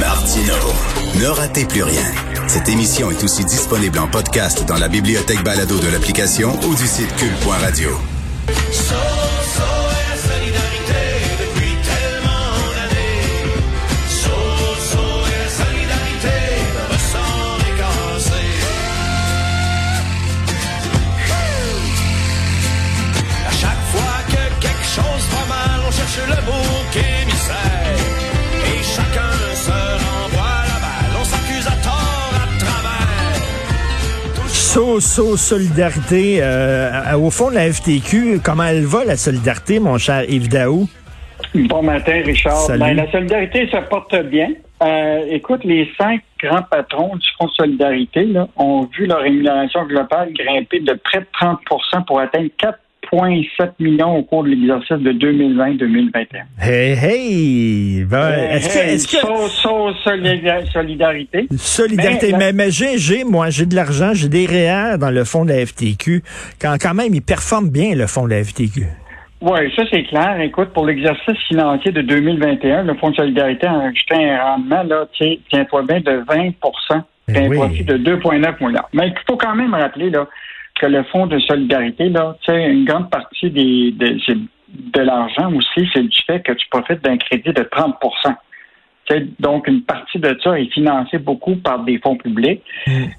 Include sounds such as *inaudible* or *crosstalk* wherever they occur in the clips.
Martino. Ne ratez plus rien. Cette émission est aussi disponible en podcast dans la bibliothèque balado de l'application ou du site cul.radio. So, so, solidarité. euh, au fond de la FTQ, comment elle va, la solidarité, mon cher Yves Daou? Bon matin, Richard. Ben, la solidarité se porte bien. Euh, écoute, les cinq grands patrons du Fonds de solidarité là, ont vu leur rémunération globale grimper de près de 30% pour atteindre 4,7 millions au cours de l'exercice de 2020-2021. Hey, hey! Ben, est-ce que, Hey, est-ce que, so- so- solida- solidarité. solidarité, Mais- mais, mais j'ai, j'ai, moi, j'ai de l'argent, j'ai des REER dans le fond de la FTQ. Quand, quand même, il performe bien, le fond de la FTQ. Oui, ça c'est clair. Écoute, pour l'exercice financier de 2021, le Fonds de solidarité a enregistré un rendement, là, tiens-toi bien, de 20 Eh C'est un oui. profit de 2,9 milliards. Mais il faut quand même rappeler là, que le Fonds de solidarité, là, une grande partie des, de, l'argent aussi, c'est du fait que tu profites d'un crédit de 30 Tu sais, donc, une partie de ça est financée beaucoup par des fonds publics.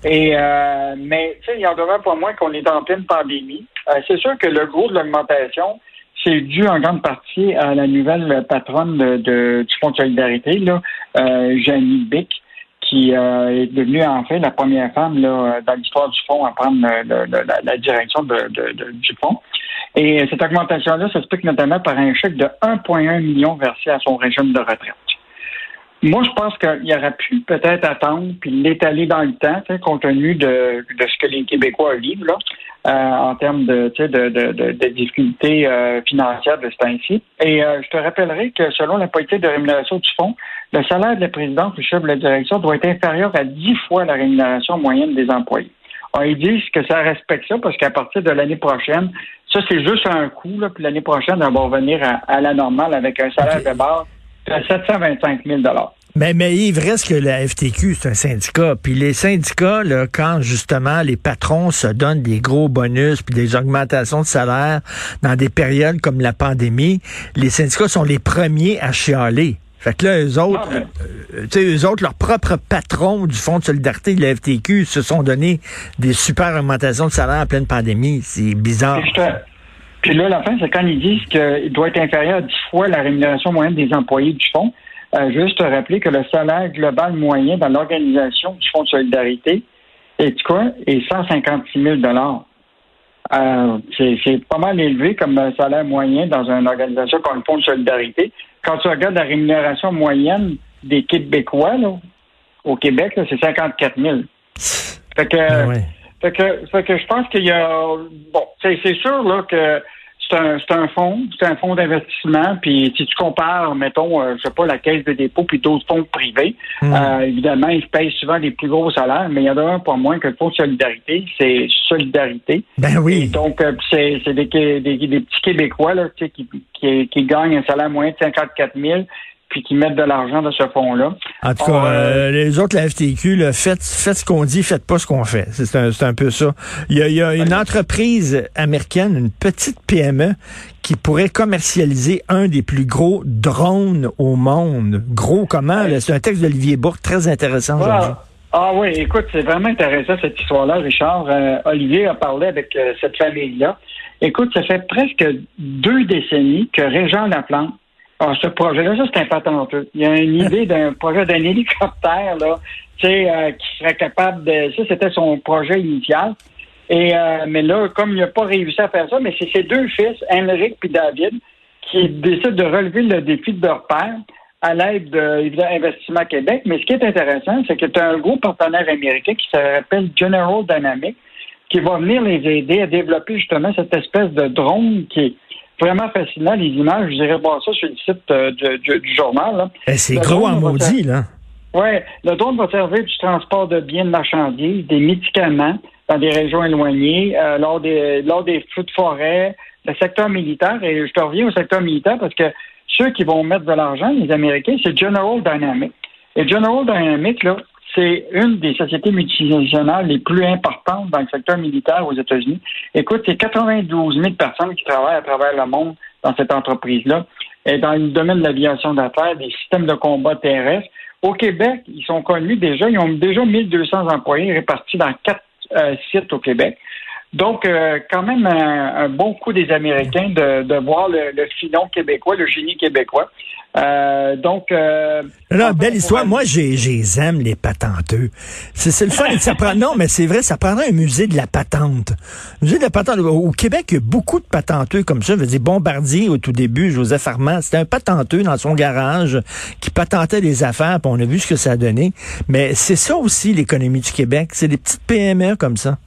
Et euh, mais tu sais, il y en demeure pas moins qu'on est en pleine pandémie. Euh, c'est sûr que le gros de l'augmentation, c'est dû en grande partie à la nouvelle patronne de, de- du Fonds de solidarité, là, euh, Janie Bick, qui euh, est devenue en fait la première femme dans l'histoire du fonds à prendre le- la, direction du fonds. Et cette augmentation-là s'explique notamment par un chèque de 1,1 million versé à son régime de retraite. Moi, je pense qu'il aurait pu peut-être attendre puis l'étaler dans le temps, compte tenu de, ce que les Québécois vivent euh, en termes de, difficultés euh, financières de ce temps-ci. Et euh, je te rappellerai que selon la politique de rémunération du fonds, le salaire de la présidente ou chef de la direction doit être inférieur à 10 fois la rémunération moyenne des employés. Alors, ils disent que ça respecte ça parce qu'à partir de l'année prochaine, ça c'est juste un coût, là, puis l'année prochaine, on va revenir à, à la normale avec un salaire de base de 725 000 Mais, mais Yves, reste que la FTQ, c'est un syndicat. Puis les syndicats, là, quand justement les patrons se donnent des gros bonus puis des augmentations de salaire dans des périodes comme la pandémie, les syndicats sont les premiers à chialer. Fait que là, eux autres, Ah, euh, euh, tu sais, eux autres, leurs propres patrons du Fonds de solidarité de la FTQ se sont donné des super augmentations de salaire en pleine pandémie. C'est bizarre. Puis, là, la fin, c'est quand ils disent qu'il doit être inférieur à 10 fois la rémunération moyenne des employés du fonds. Euh, juste te rappeler que le salaire global moyen dans l'organisation du Fonds de solidarité est quoi? Est 156 000 euh, c'est, pas mal élevé comme euh, salaire moyen dans une organisation comme le Fonds de solidarité. Quand tu regardes la rémunération moyenne des Québécois là, au Québec, c'est 54 000. Fait que, Ah ouais. fait que, fait que je pense qu'il y a bon, c'est, c'est sûr là que c'est un, c'est un fonds, c'est un fonds d'investissement. Puis si tu compares, mettons, euh, je sais pas, la caisse de dépôt puis d'autres fonds privés, Mm. euh, évidemment, ils payent souvent les plus gros salaires, mais il y en a un pas moins que le fonds de solidarité, c'est solidarité. Ben Et oui. donc, euh, c'est, c'est des, des, des petits Québécois là, tu sais, qui, qui, qui gagnent un salaire moyen de 54 000 puis qui mettent de l'argent dans ce fonds-là. En tout cas, euh, euh, les autres, la FTQ, là, faites, faites ce qu'on dit, faites pas ce qu'on fait. C'est un, un peu ça. Il y a, il y a une entreprise américaine, une petite PME, qui pourrait commercialiser un des plus gros drones au monde. Gros comment? C'est un texte d'Olivier Bourque très intéressant. Ah, ah oui, écoute, c'est vraiment intéressant cette histoire-là, Richard. Euh, Olivier a parlé avec euh, cette famille-là. Écoute, ça fait presque deux décennies que Régent Laplante a ce projet-là. Ça, c'est impatenteux. Il y a une *laughs* idée d'un projet d'un hélicoptère, là, tu sais, euh, qui serait capable de... Ça, c'était son projet initial. Et euh, mais là, comme il n'a pas réussi à faire ça, mais c'est ses deux fils, Henrik et David, qui décident de relever le défi de leur père à l'aide de évidemment, Investissement Québec. Mais ce qui est intéressant, c'est que tu as un gros partenaire américain qui s'appelle General Dynamics, qui va venir les aider à développer justement cette espèce de drone qui est vraiment fascinant. Les images, je dirais voir ça sur le site euh, du, du- du journal. Eh, c'est gros en maudit, là. oui, le drone va servir du transport de biens de marchandises, des médicaments dans des régions éloignées, euh, lors des lors des feux de forêt, le secteur militaire. Et je te reviens au secteur militaire parce que ceux qui vont mettre de l'argent, les Américains, c'est General Dynamics. Et General Dynamics, là, c'est une des sociétés multinationales les plus importantes dans le secteur militaire aux États-Unis. Écoute, c'est 92 000 personnes qui travaillent à travers le monde dans cette entreprise-là. Et dans le domaine de l'aviation d'affaires, des systèmes de combat terrestres. Au Québec, ils sont connus déjà, ils ont déjà 1200 employés répartis dans quatre euh, sites au Québec. Donc, euh, quand même un, bon coup des Américains de, de voir le, le, filon québécois, le génie québécois. Euh, donc, euh, belle histoire. Moi, j'ai, j'aime les patenteux. C'est, le fun. ça prend, non, mais c'est vrai, ça prendrait un musée de la patente. musée de la patente. Au Québec, il y a beaucoup de patenteux comme ça. Je veux dire, Bombardier, au tout début, Joseph Armand, c'était un patenteux dans son garage qui patentait des affaires, puis on a vu ce que ça a donné. Mais c'est ça aussi, l'économie du Québec. C'est des petites PME comme ça.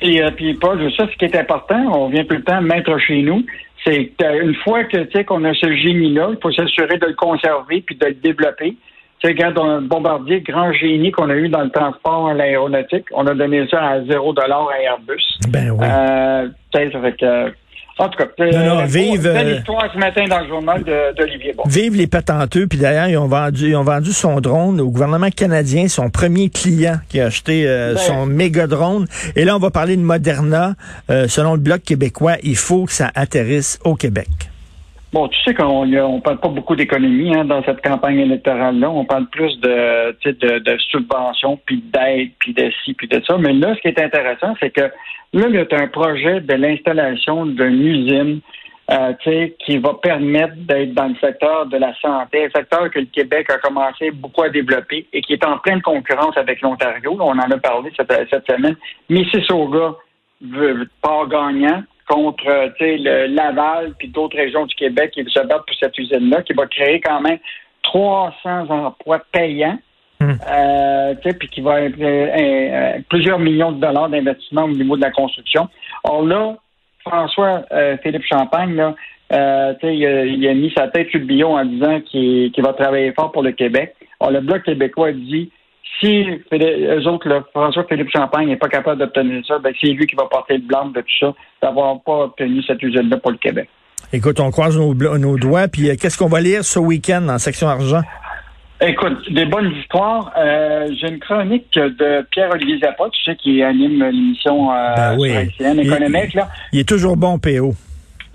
Puis, euh, puis Paul, ça, ce qui est important, on vient tout le temps mettre chez nous, c'est qu'une fois que tu sais qu'on a ce génie-là, il faut s'assurer de le conserver puis de le développer. Tu sais, regarde, un bombardier, grand génie qu'on a eu dans le transport à l'aéronautique, on a donné ça à zéro dollar à Airbus. Ben oui. Euh, ça fait que en tout cas, non, vive, euh, histoire ce matin dans le journal d'Olivier Bon. Vive les patenteux. Puis d'ailleurs, ils ont vendu, ils ont vendu son drone au gouvernement canadien, son premier client qui a acheté euh, ben. son méga drone. Et là, on va parler de Moderna. Euh, selon le bloc québécois, il faut que ça atterrisse au Québec. Bon, tu sais qu'on ne parle pas beaucoup d'économie hein, dans cette campagne électorale-là. On parle plus de, de, de subventions, puis d'aide, puis de ci, puis de ça. Mais là, ce qui est intéressant, c'est que là, il y a un projet de l'installation d'une usine euh, qui va permettre d'être dans le secteur de la santé, un secteur que le Québec a commencé beaucoup à développer et qui est en pleine concurrence avec l'Ontario. On en a parlé cette, cette semaine. Mississauga veut pas gagnant contre le Laval puis d'autres régions du Québec qui se battent pour cette usine-là, qui va créer quand même 300 emplois payants. Hmm. Euh, puis qui va euh, plusieurs millions de dollars d'investissement au niveau de la construction. Or là, François euh, Philippe Champagne, là, euh, il, a, il, a, mis sa tête sur le bio en disant qu'il va travailler fort pour le Québec. Or, le Bloc québécois dit si eux autres, François-Philippe Champagne n'est pas capable d'obtenir ça, ben, c'est lui qui va porter le blanc de tout ça, d'avoir pas obtenu cette usine-là pour le Québec. Écoute, on croise nos, nos doigts, puis euh, qu'est-ce qu'on va lire ce week-end en section argent? Écoute, des bonnes histoires. Euh, j'ai une chronique de Pierre-Olivier Zappa, tu sais, qui anime l'émission euh, ben oui. économique. Là. Il est toujours bon, PO.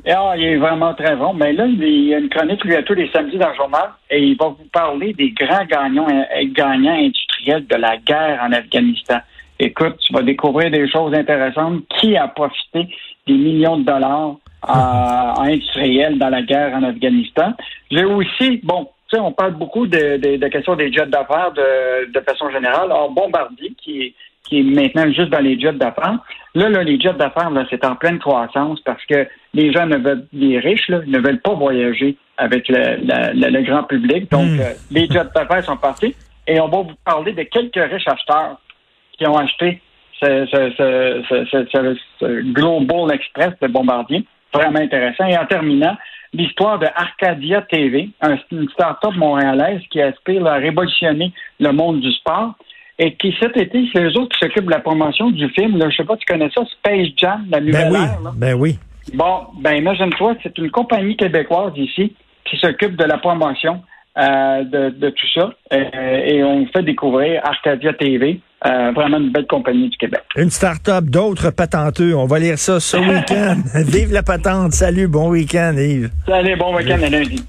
Ah, il est vraiment très bon. Mais là, il y a une chronique, lui, tous les samedis dans le journal, et il va vous parler des grands gagnants, euh, gagnants industriels de la guerre en Afghanistan. Écoute, tu vas découvrir des choses intéressantes. Qui a profité des millions de dollars en industriels dans la guerre en Afghanistan? J'ai aussi, bon, tu sais, on parle beaucoup de, de, de questions des jets d'affaires de, de façon générale. Alors, Bombardier, qui est qui est maintenant juste dans les jets d'affaires. Là, là, les jets d'affaires, là, c'est en pleine croissance parce que les gens ne veulent, les riches, là, ne veulent pas voyager avec le, le, grand public. Donc, hmm. euh, les jets d'affaires sont partis et on va vous parler de quelques riches acheteurs qui ont acheté ce, ce, ce, ce Global Express de Bombardier. Vraiment intéressant. Et en terminant, l'histoire de Arcadia TV, une start-up montréalaise qui aspire à révolutionner le monde du sport et qui cet été, c'est eux autres qui s'occupent de la promotion du film. Là, je sais pas, tu connais ça, Space Jam, la nouvelle ben oui, ère, Ben oui. Bon, ben imagine-toi, c'est une compagnie québécoise ici qui s'occupe de la promotion euh, de, tout ça. Euh, et on fait découvrir Arcadia TV. Euh, vraiment une belle compagnie du Québec. Une start-up, d'autres patenteux. On va lire ça ce *laughs* week-end. Vive la patente. Salut, bon week-end, Yves. Salut, bon week-end à lundi.